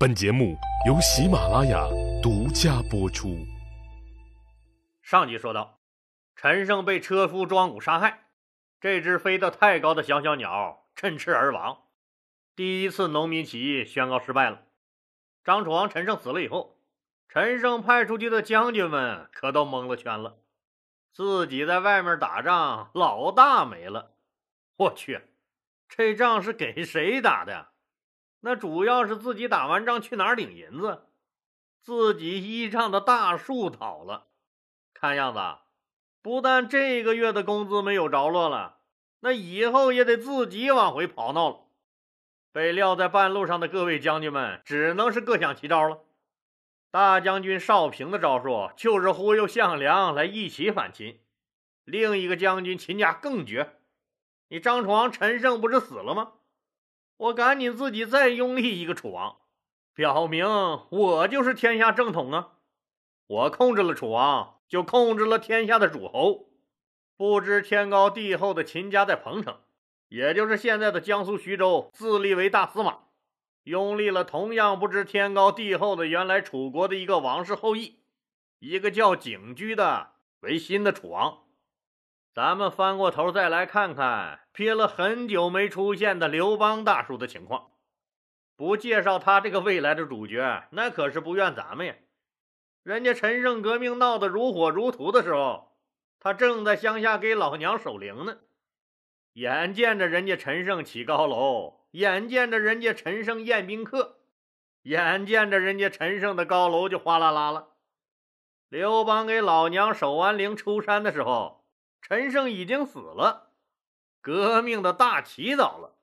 本节目由喜马拉雅独家播出。上集说到，陈胜被车夫庄武杀害，这只飞得太高的小小鸟振翅而亡，第一次农民起义宣告失败了。张楚王陈胜死了以后，陈胜派出去的将军们可都蒙了圈了，自己在外面打仗，老大没了。我去，这仗是给谁打的？那主要是自己打完仗去哪儿领银子？自己依仗的大树倒了，看样子不但这个月的工资没有着落了，那以后也得自己往回跑闹了。被撂在半路上的各位将军们只能是各想奇招了。大将军少平的招数就是忽悠项梁来一起反秦，另一个将军秦家更绝。你张楚王陈胜不是死了吗？我赶紧自己再拥立一个楚王，表明我就是天下正统啊！我控制了楚王，就控制了天下的诸侯。不知天高地厚的秦家在彭城，也就是现在的江苏徐州，自立为大司马，拥立了同样不知天高地厚的原来楚国的一个王室后裔，一个叫景驹的为新的楚王。咱们翻过头再来看看憋了很久没出现的刘邦大叔的情况，不介绍他这个未来的主角，那可是不怨咱们呀。人家陈胜革命闹得如火如荼的时候，他正在乡下给老娘守灵呢。眼见着人家陈胜起高楼，眼见着人家陈胜宴宾客，眼见着人家陈胜的高楼就哗啦啦了。刘邦给老娘守完灵出山的时候。陈胜已经死了，革命的大旗倒了，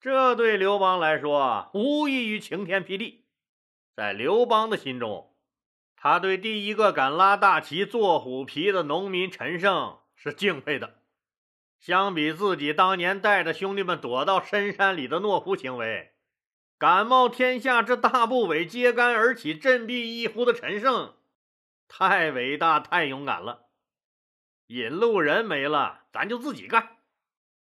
这对刘邦来说无异于晴天霹雳。在刘邦的心中，他对第一个敢拉大旗做虎皮的农民陈胜是敬佩的。相比自己当年带着兄弟们躲到深山里的懦夫行为，敢冒天下之大不韪揭竿而起、振臂一呼的陈胜，太伟大、太勇敢了。引路人没了，咱就自己干，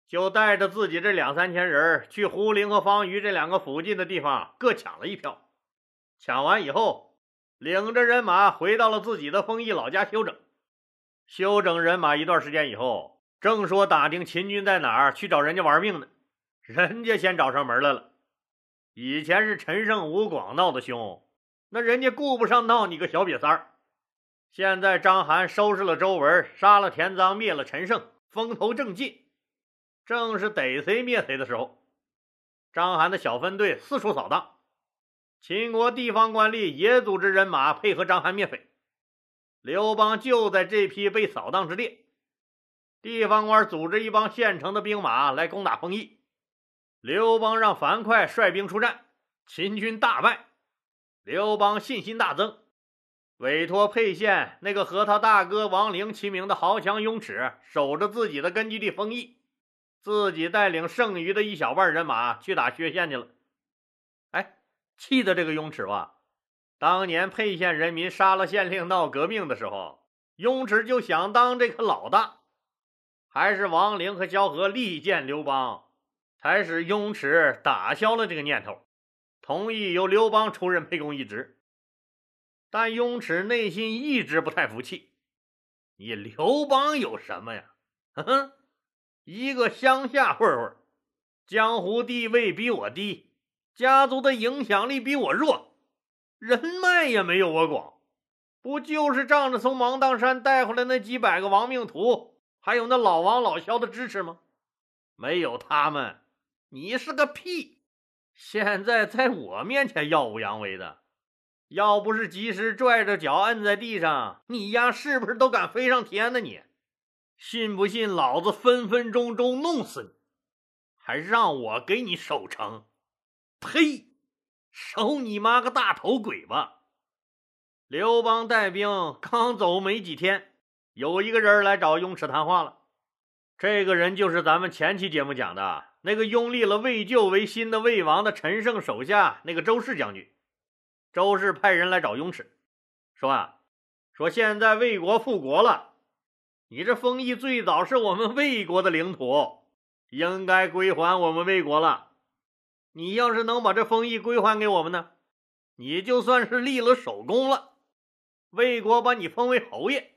就带着自己这两三千人去胡陵和方瑜这两个附近的地方各抢了一票。抢完以后，领着人马回到了自己的丰邑老家休整。休整人马一段时间以后，正说打听秦军在哪儿，去找人家玩命呢，人家先找上门来了。以前是陈胜吴广闹的凶，那人家顾不上闹你个小瘪三儿。现在章邯收拾了周文，杀了田臧，灭了陈胜，风头正劲，正是逮谁灭谁的时候。章邯的小分队四处扫荡，秦国地方官吏也组织人马配合章邯灭匪。刘邦就在这批被扫荡之列，地方官组织一帮现成的兵马来攻打丰邑。刘邦让樊哙率兵出战，秦军大败，刘邦信心大增。委托沛县那个和他大哥王陵齐名的豪强雍齿守着自己的根据地丰邑，自己带领剩余的一小半人马去打薛县去了。哎，气的这个雍齿吧，当年沛县人民杀了县令闹革命的时候，雍齿就想当这个老大，还是王陵和萧何力荐刘邦，才使雍齿打消了这个念头，同意由刘邦出任沛公一职。但雍齿内心一直不太服气，你刘邦有什么呀？哼哼，一个乡下混混，江湖地位比我低，家族的影响力比我弱，人脉也没有我广，不就是仗着从芒砀山带回来那几百个亡命徒，还有那老王老萧的支持吗？没有他们，你是个屁！现在在我面前耀武扬威的。要不是及时拽着脚摁在地上，你丫是不是都敢飞上天呢？你信不信老子分分钟钟弄死你？还让我给你守城？呸！守你妈个大头鬼吧！刘邦带兵刚走没几天，有一个人来找雍齿谈话了。这个人就是咱们前期节目讲的那个拥立了魏咎为新的魏王的陈胜手下那个周氏将军。周氏派人来找雍齿，说啊，说现在魏国复国了，你这封邑最早是我们魏国的领土，应该归还我们魏国了。你要是能把这封邑归还给我们呢，你就算是立了首功了，魏国把你封为侯爷，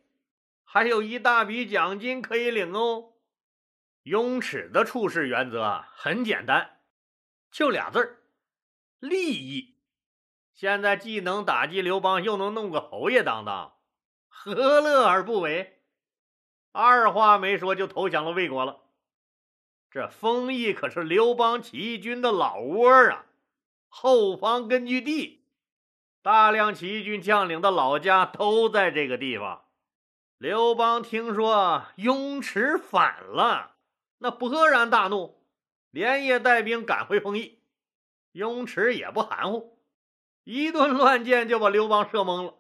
还有一大笔奖金可以领哦。雍齿的处事原则很简单，就俩字儿：利益。现在既能打击刘邦，又能弄个侯爷当当，何乐而不为？二话没说就投降了魏国了。这丰邑可是刘邦起义军的老窝啊，后方根据地，大量起义军将领的老家都在这个地方。刘邦听说雍齿反了。那勃然大怒，连夜带兵赶回丰邑。雍齿也不含糊，一顿乱箭就把刘邦射懵了。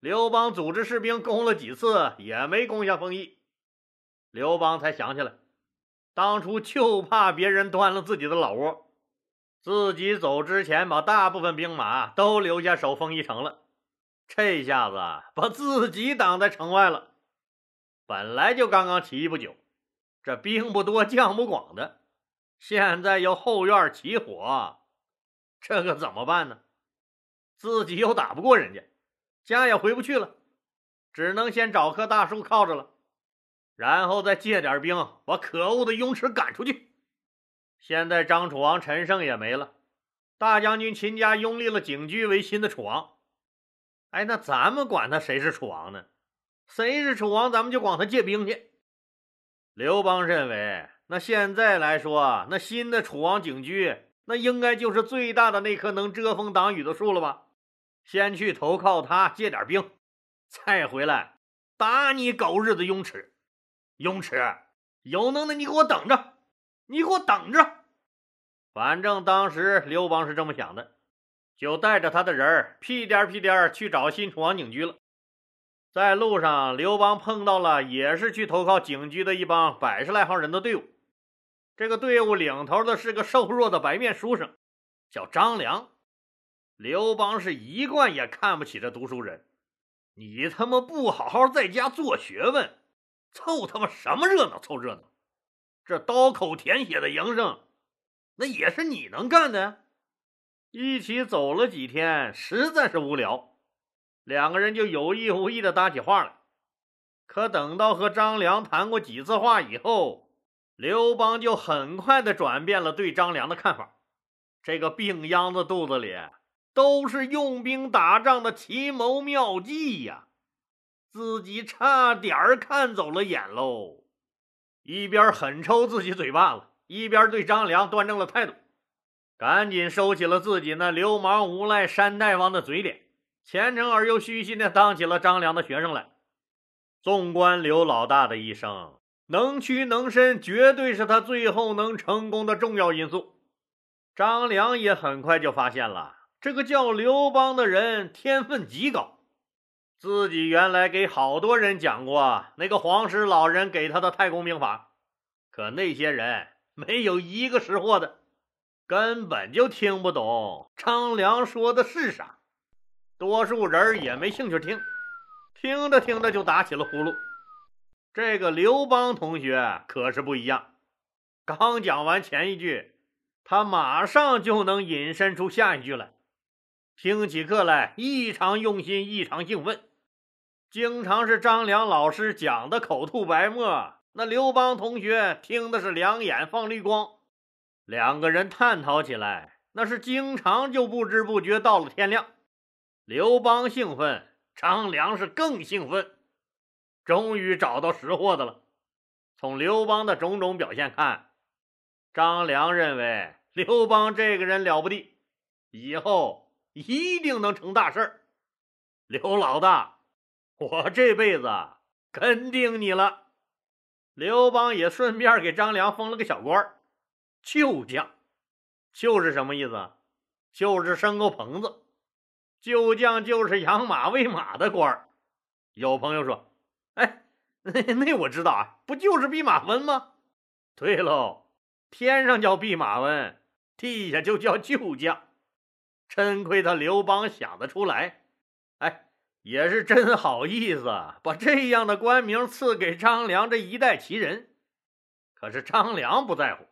刘邦组织士兵攻了几次，也没攻下丰邑。刘邦才想起来，当初就怕别人端了自己的老窝，自己走之前把大部分兵马都留下守丰邑城了。这下子把自己挡在城外了。本来就刚刚起义不久。这兵不多，将不广的，现在又后院起火，这可怎么办呢？自己又打不过人家，家也回不去了，只能先找棵大树靠着了，然后再借点兵把可恶的雍齿赶出去。现在张楚王陈胜也没了，大将军秦家拥立了景驹为新的楚王。哎，那咱们管他谁是楚王呢？谁是楚王，咱们就管他借兵去。刘邦认为，那现在来说，那新的楚王景驹，那应该就是最大的那棵能遮风挡雨的树了吧？先去投靠他，借点兵，再回来打你狗日的雍齿！雍齿，有能耐你给我等着！你给我等着！反正当时刘邦是这么想的，就带着他的人屁颠屁颠去找新楚王景驹了。在路上，刘邦碰到了也是去投靠景驹的一帮百十来号人的队伍。这个队伍领头的是个瘦弱的白面书生，叫张良。刘邦是一贯也看不起这读书人，你他妈不好好在家做学问，凑他妈什么热闹？凑热闹！这刀口舔血的营生，那也是你能干的？一起走了几天，实在是无聊。两个人就有意无意的搭起话来，可等到和张良谈过几次话以后，刘邦就很快的转变了对张良的看法。这个病秧子肚子里都是用兵打仗的奇谋妙计呀，自己差点看走了眼喽！一边狠抽自己嘴巴子，一边对张良端正了态度，赶紧收起了自己那流氓无赖山大王的嘴脸。虔诚而又虚心的当起了张良的学生来。纵观刘老大的一生，能屈能伸，绝对是他最后能成功的重要因素。张良也很快就发现了，这个叫刘邦的人天分极高。自己原来给好多人讲过那个黄石老人给他的太公兵法，可那些人没有一个识货的，根本就听不懂张良说的是啥。多数人也没兴趣听，听着听着就打起了呼噜。这个刘邦同学可是不一样，刚讲完前一句，他马上就能引申出下一句来，听起课来异常用心，异常兴奋。经常是张良老师讲的口吐白沫，那刘邦同学听的是两眼放绿光。两个人探讨起来，那是经常就不知不觉到了天亮。刘邦兴奋，张良是更兴奋，终于找到识货的了。从刘邦的种种表现看，张良认为刘邦这个人了不得，以后一定能成大事刘老大，我这辈子肯定你了。刘邦也顺便给张良封了个小官旧将。旧是什么意思？就是牲口棚子。旧将就是养马喂马的官儿。有朋友说：“哎，那那我知道啊，不就是弼马温吗？”对喽，天上叫弼马温，地下就叫旧将。真亏他刘邦想得出来，哎，也是真好意思，把这样的官名赐给张良这一代奇人。可是张良不在乎，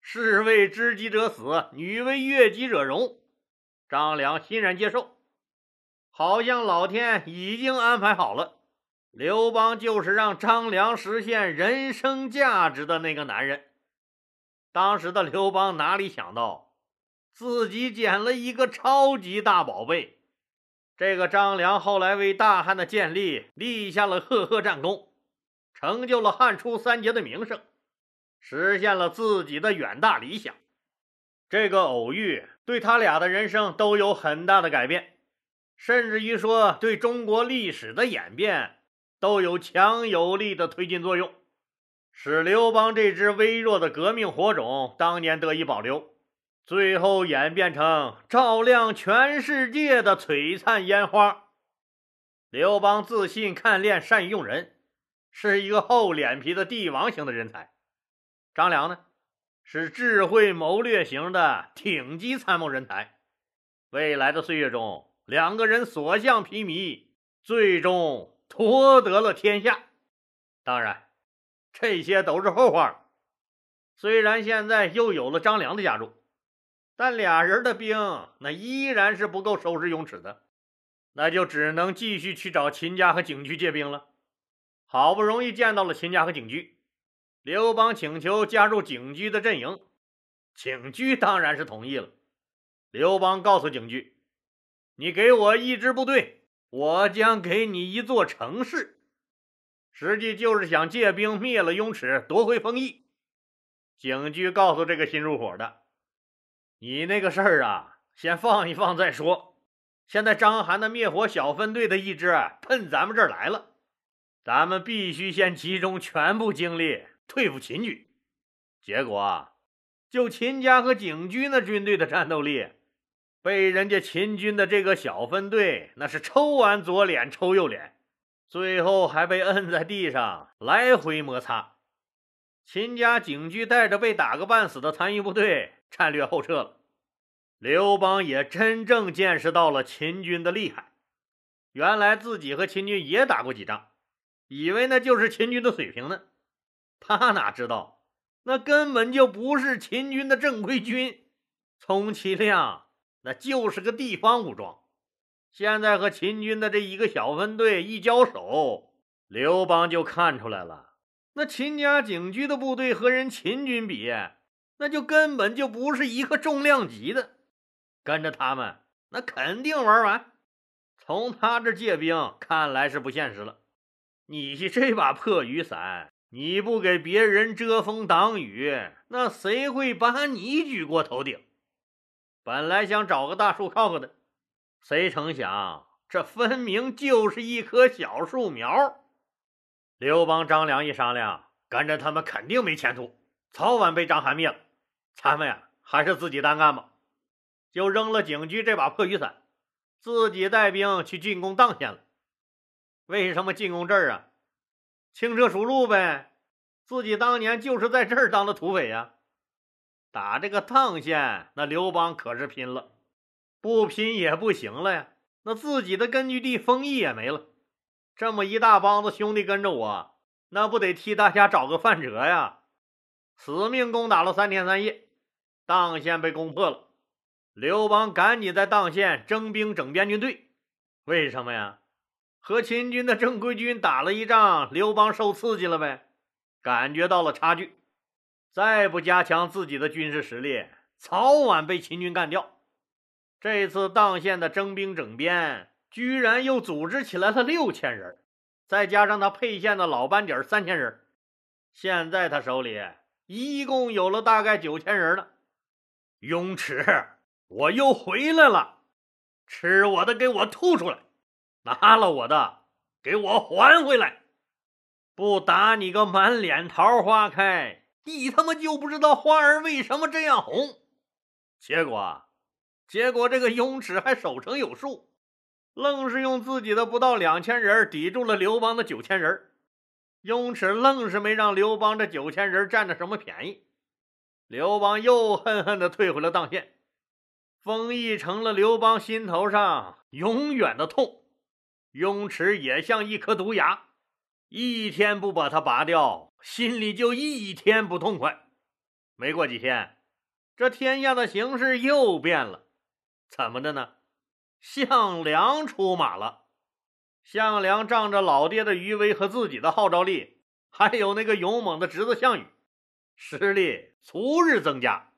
士为知己者死，女为悦己者容。张良欣然接受，好像老天已经安排好了，刘邦就是让张良实现人生价值的那个男人。当时的刘邦哪里想到，自己捡了一个超级大宝贝。这个张良后来为大汉的建立立下了赫赫战功，成就了汉初三杰的名声，实现了自己的远大理想。这个偶遇对他俩的人生都有很大的改变，甚至于说对中国历史的演变都有强有力的推进作用。使刘邦这只微弱的革命火种当年得以保留，最后演变成照亮全世界的璀璨烟花。刘邦自信、看练、善于用人，是一个厚脸皮的帝王型的人才。张良呢，是智慧谋略型的顶级参谋人才。未来的岁月中，两个人所向披靡，最终夺得了天下。当然。这些都是后话。虽然现在又有了张良的加入，但俩人的兵那依然是不够收拾雍齿的，那就只能继续去找秦家和景驹借兵了。好不容易见到了秦家和景驹，刘邦请求加入景驹的阵营，景驹当然是同意了。刘邦告诉景驹：“你给我一支部队，我将给你一座城市。”实际就是想借兵灭了雍齿，夺回封邑。景驹告诉这个新入伙的：“你那个事儿啊，先放一放再说。现在章邯的灭火小分队的一支奔咱们这儿来了，咱们必须先集中全部精力对付秦军。结果，就秦家和景驹那军队的战斗力，被人家秦军的这个小分队那是抽完左脸抽右脸。”最后还被摁在地上来回摩擦，秦家警局带着被打个半死的残余部队战略后撤了。刘邦也真正见识到了秦军的厉害。原来自己和秦军也打过几仗，以为那就是秦军的水平呢。他哪知道，那根本就不是秦军的正规军，充其量那就是个地方武装。现在和秦军的这一个小分队一交手，刘邦就看出来了，那秦家景驹的部队和人秦军比，那就根本就不是一个重量级的。跟着他们，那肯定玩完。从他这借兵看来是不现实了。你这把破雨伞，你不给别人遮风挡雨，那谁会把你举过头顶？本来想找个大树靠靠的。谁成想，这分明就是一棵小树苗。刘邦、张良一商量，跟着他们肯定没前途，早晚被章邯灭了。咱们呀，还是自己单干吧。就扔了景驹这把破雨伞，自己带兵去进攻砀县了。为什么进攻这儿啊？轻车熟路呗。自己当年就是在这儿当的土匪呀。打这个砀县，那刘邦可是拼了。不拼也不行了呀！那自己的根据地丰邑也没了，这么一大帮子兄弟跟着我，那不得替大家找个饭辙呀？死命攻打了三天三夜，砀县被攻破了。刘邦赶紧在砀县征兵整编军队。为什么呀？和秦军的正规军打了一仗，刘邦受刺激了呗，感觉到了差距，再不加强自己的军事实力，早晚被秦军干掉。这次砀县的征兵整编，居然又组织起来了六千人，再加上他沛县的老班底三千人，现在他手里一共有了大概九千人了。雍齿，我又回来了，吃我的给我吐出来，拿了我的给我还回来，不打你个满脸桃花开，你他妈就不知道花儿为什么这样红。结果。结果这个雍齿还守城有术，愣是用自己的不到两千人抵住了刘邦的九千人。雍齿愣是没让刘邦这九千人占着什么便宜。刘邦又恨恨地退回了砀县，封邑成了刘邦心头上永远的痛。雍齿也像一颗毒牙，一天不把它拔掉，心里就一天不痛快。没过几天，这天下的形势又变了。怎么的呢？项梁出马了。项梁仗着老爹的余威和自己的号召力，还有那个勇猛的侄子项羽，实力逐日增加。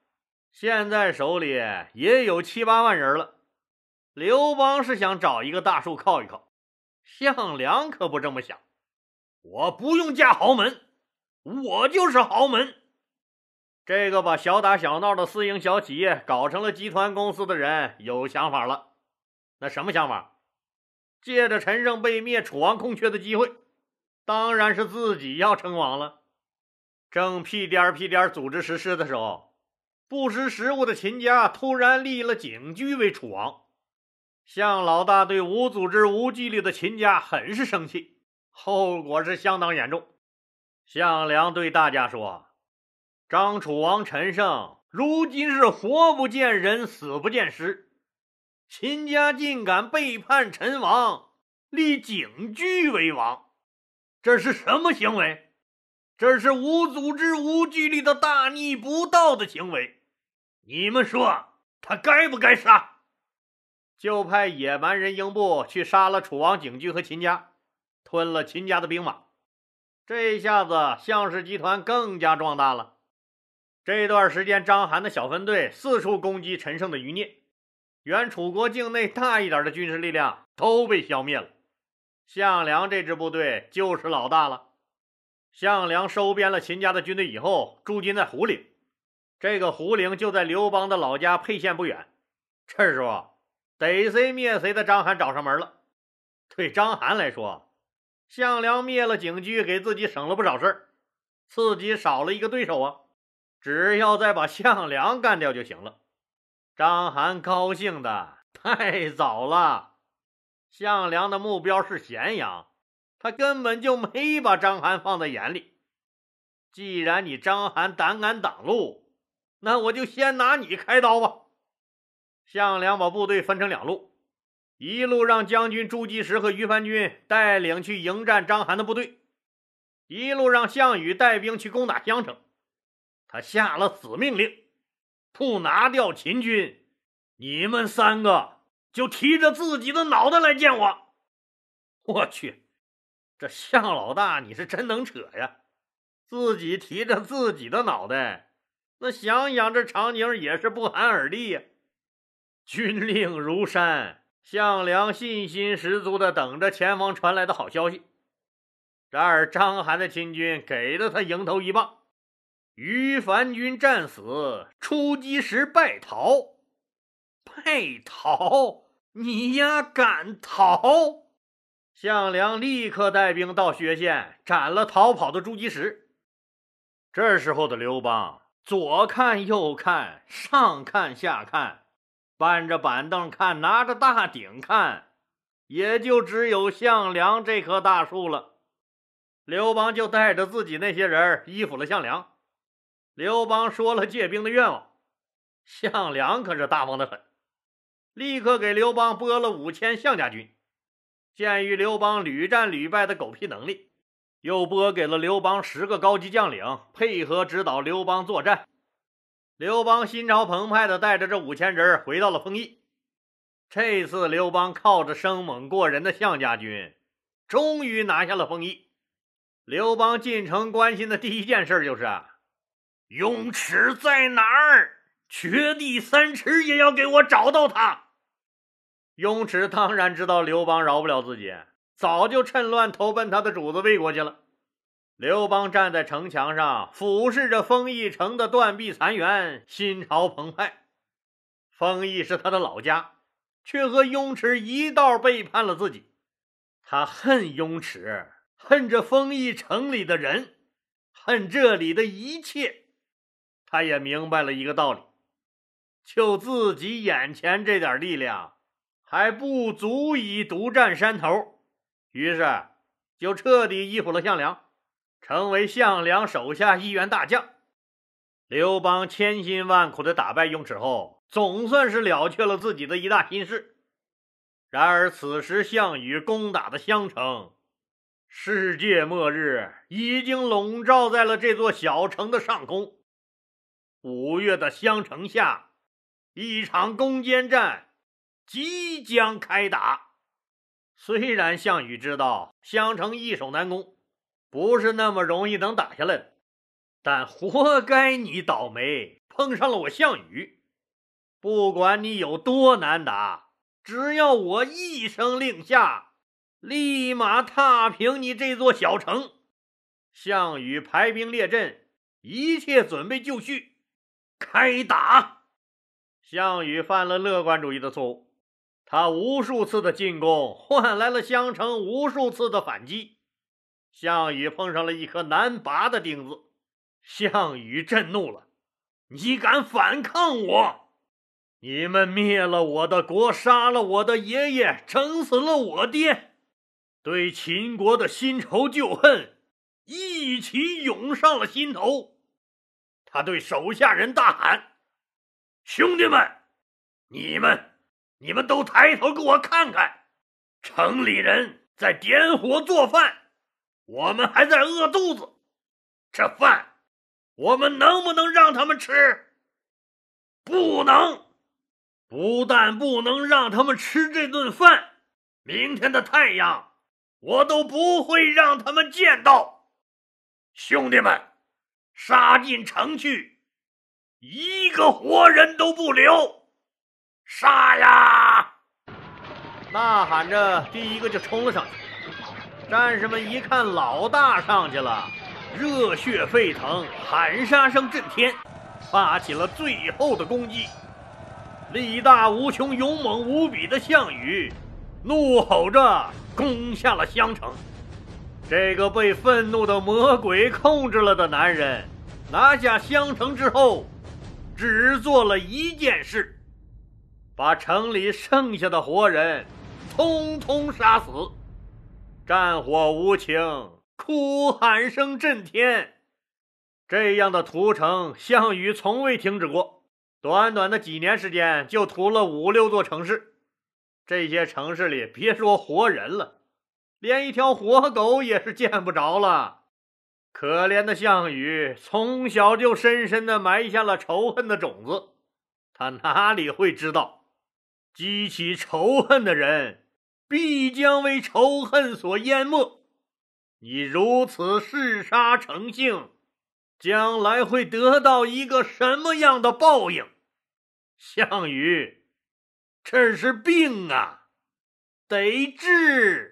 现在手里也有七八万人了。刘邦是想找一个大树靠一靠，项梁可不这么想。我不用嫁豪门，我就是豪门。这个把小打小闹的私营小企业搞成了集团公司的人有想法了。那什么想法？借着陈胜被灭、楚王空缺的机会，当然是自己要称王了。正屁颠屁颠组织实施的时候，不识时务的秦家突然立了景驹为楚王。项老大对无组织、无纪律的秦家很是生气，后果是相当严重。项梁对大家说：“张楚王陈胜如今是活不见人，死不见尸。”秦家竟敢背叛陈王，立景驹为王，这是什么行为？这是无组织、无纪律的大逆不道的行为。你们说他该不该杀？就派野蛮人英布去杀了楚王景驹和秦家，吞了秦家的兵马。这一下子项氏集团更加壮大了。这段时间，章邯的小分队四处攻击陈胜的余孽。原楚国境内大一点的军事力量都被消灭了，项梁这支部队就是老大了。项梁收编了秦家的军队以后，驻军在胡陵，这个胡陵就在刘邦的老家沛县不远。这时候，逮谁灭谁的章邯找上门了。对章邯来说，项梁灭了景驹，给自己省了不少事儿，自己少了一个对手啊，只要再把项梁干掉就行了。张邯高兴的太早了，项梁的目标是咸阳，他根本就没把张邯放在眼里。既然你张邯胆敢挡路，那我就先拿你开刀吧。项梁把部队分成两路，一路让将军朱基石和于凡军带领去迎战张邯的部队，一路让项羽带兵去攻打襄城。他下了死命令。不拿掉秦军，你们三个就提着自己的脑袋来见我！我去，这项老大你是真能扯呀！自己提着自己的脑袋，那想想这场景也是不寒而栗呀。军令如山，项梁信心十足的等着前方传来的好消息。然而章邯的秦军给了他迎头一棒。于凡军战死，出击时败逃。败逃？你丫敢逃？项梁立刻带兵到薛县斩了逃跑的朱基石。这时候的刘邦，左看右看，上看下看，搬着板凳看，拿着大鼎看，也就只有项梁这棵大树了。刘邦就带着自己那些人依附了项梁。刘邦说了借兵的愿望，项梁可是大方的很，立刻给刘邦拨了五千项家军。鉴于刘邦屡战屡败的狗屁能力，又拨给了刘邦十个高级将领，配合指导刘邦作战。刘邦心潮澎湃的带着这五千人回到了丰邑。这次刘邦靠着生猛过人的项家军，终于拿下了丰邑。刘邦进城关心的第一件事就是。雍齿在哪儿？掘地三尺也要给我找到他！雍齿当然知道刘邦饶不了自己，早就趁乱投奔他的主子魏国去了。刘邦站在城墙上，俯视着丰邑城的断壁残垣，心潮澎湃。丰邑是他的老家，却和雍齿一道背叛了自己。他恨雍齿，恨这丰邑城里的人，恨这里的一切。他也明白了一个道理，就自己眼前这点力量还不足以独占山头，于是就彻底依附了项梁，成为项梁手下一员大将。刘邦千辛万苦的打败雍齿后，总算是了却了自己的一大心事。然而此时项羽攻打的襄城，世界末日已经笼罩在了这座小城的上空。五月的襄城下，一场攻坚战即将开打。虽然项羽知道襄城易守难攻，不是那么容易能打下来的，但活该你倒霉碰上了我项羽。不管你有多难打，只要我一声令下，立马踏平你这座小城。项羽排兵列阵，一切准备就绪，开打。项羽犯了乐观主义的错误，他无数次的进攻换来了襄城无数次的反击。项羽碰上了一颗难拔的钉子。项羽震怒了：“你敢反抗我？你们灭了我的国，杀了我的爷爷，整死了我爹，对秦国的新仇旧恨。”一起涌上了心头，他对手下人大喊：“兄弟们，你们，你们都抬头给我看看！城里人在点火做饭，我们还在饿肚子。这饭，我们能不能让他们吃？不能！不但不能让他们吃这顿饭，明天的太阳，我都不会让他们见到。”兄弟们，杀进城去，一个活人都不留！杀呀！呐喊着，第一个就冲了上去。战士们一看老大上去了，热血沸腾，喊杀声震天，发起了最后的攻击。力大无穷、勇猛无比的项羽，怒吼着攻下了襄城。这个被愤怒的魔鬼控制了的男人，拿下襄城之后，只做了一件事：把城里剩下的活人通通杀死。战火无情，哭喊声震天。这样的屠城，项羽从未停止过。短短的几年时间，就屠了五六座城市。这些城市里，别说活人了。连一条活狗也是见不着了。可怜的项羽从小就深深的埋下了仇恨的种子，他哪里会知道，激起仇恨的人必将为仇恨所淹没。你如此嗜杀成性，将来会得到一个什么样的报应？项羽，这是病啊，得治。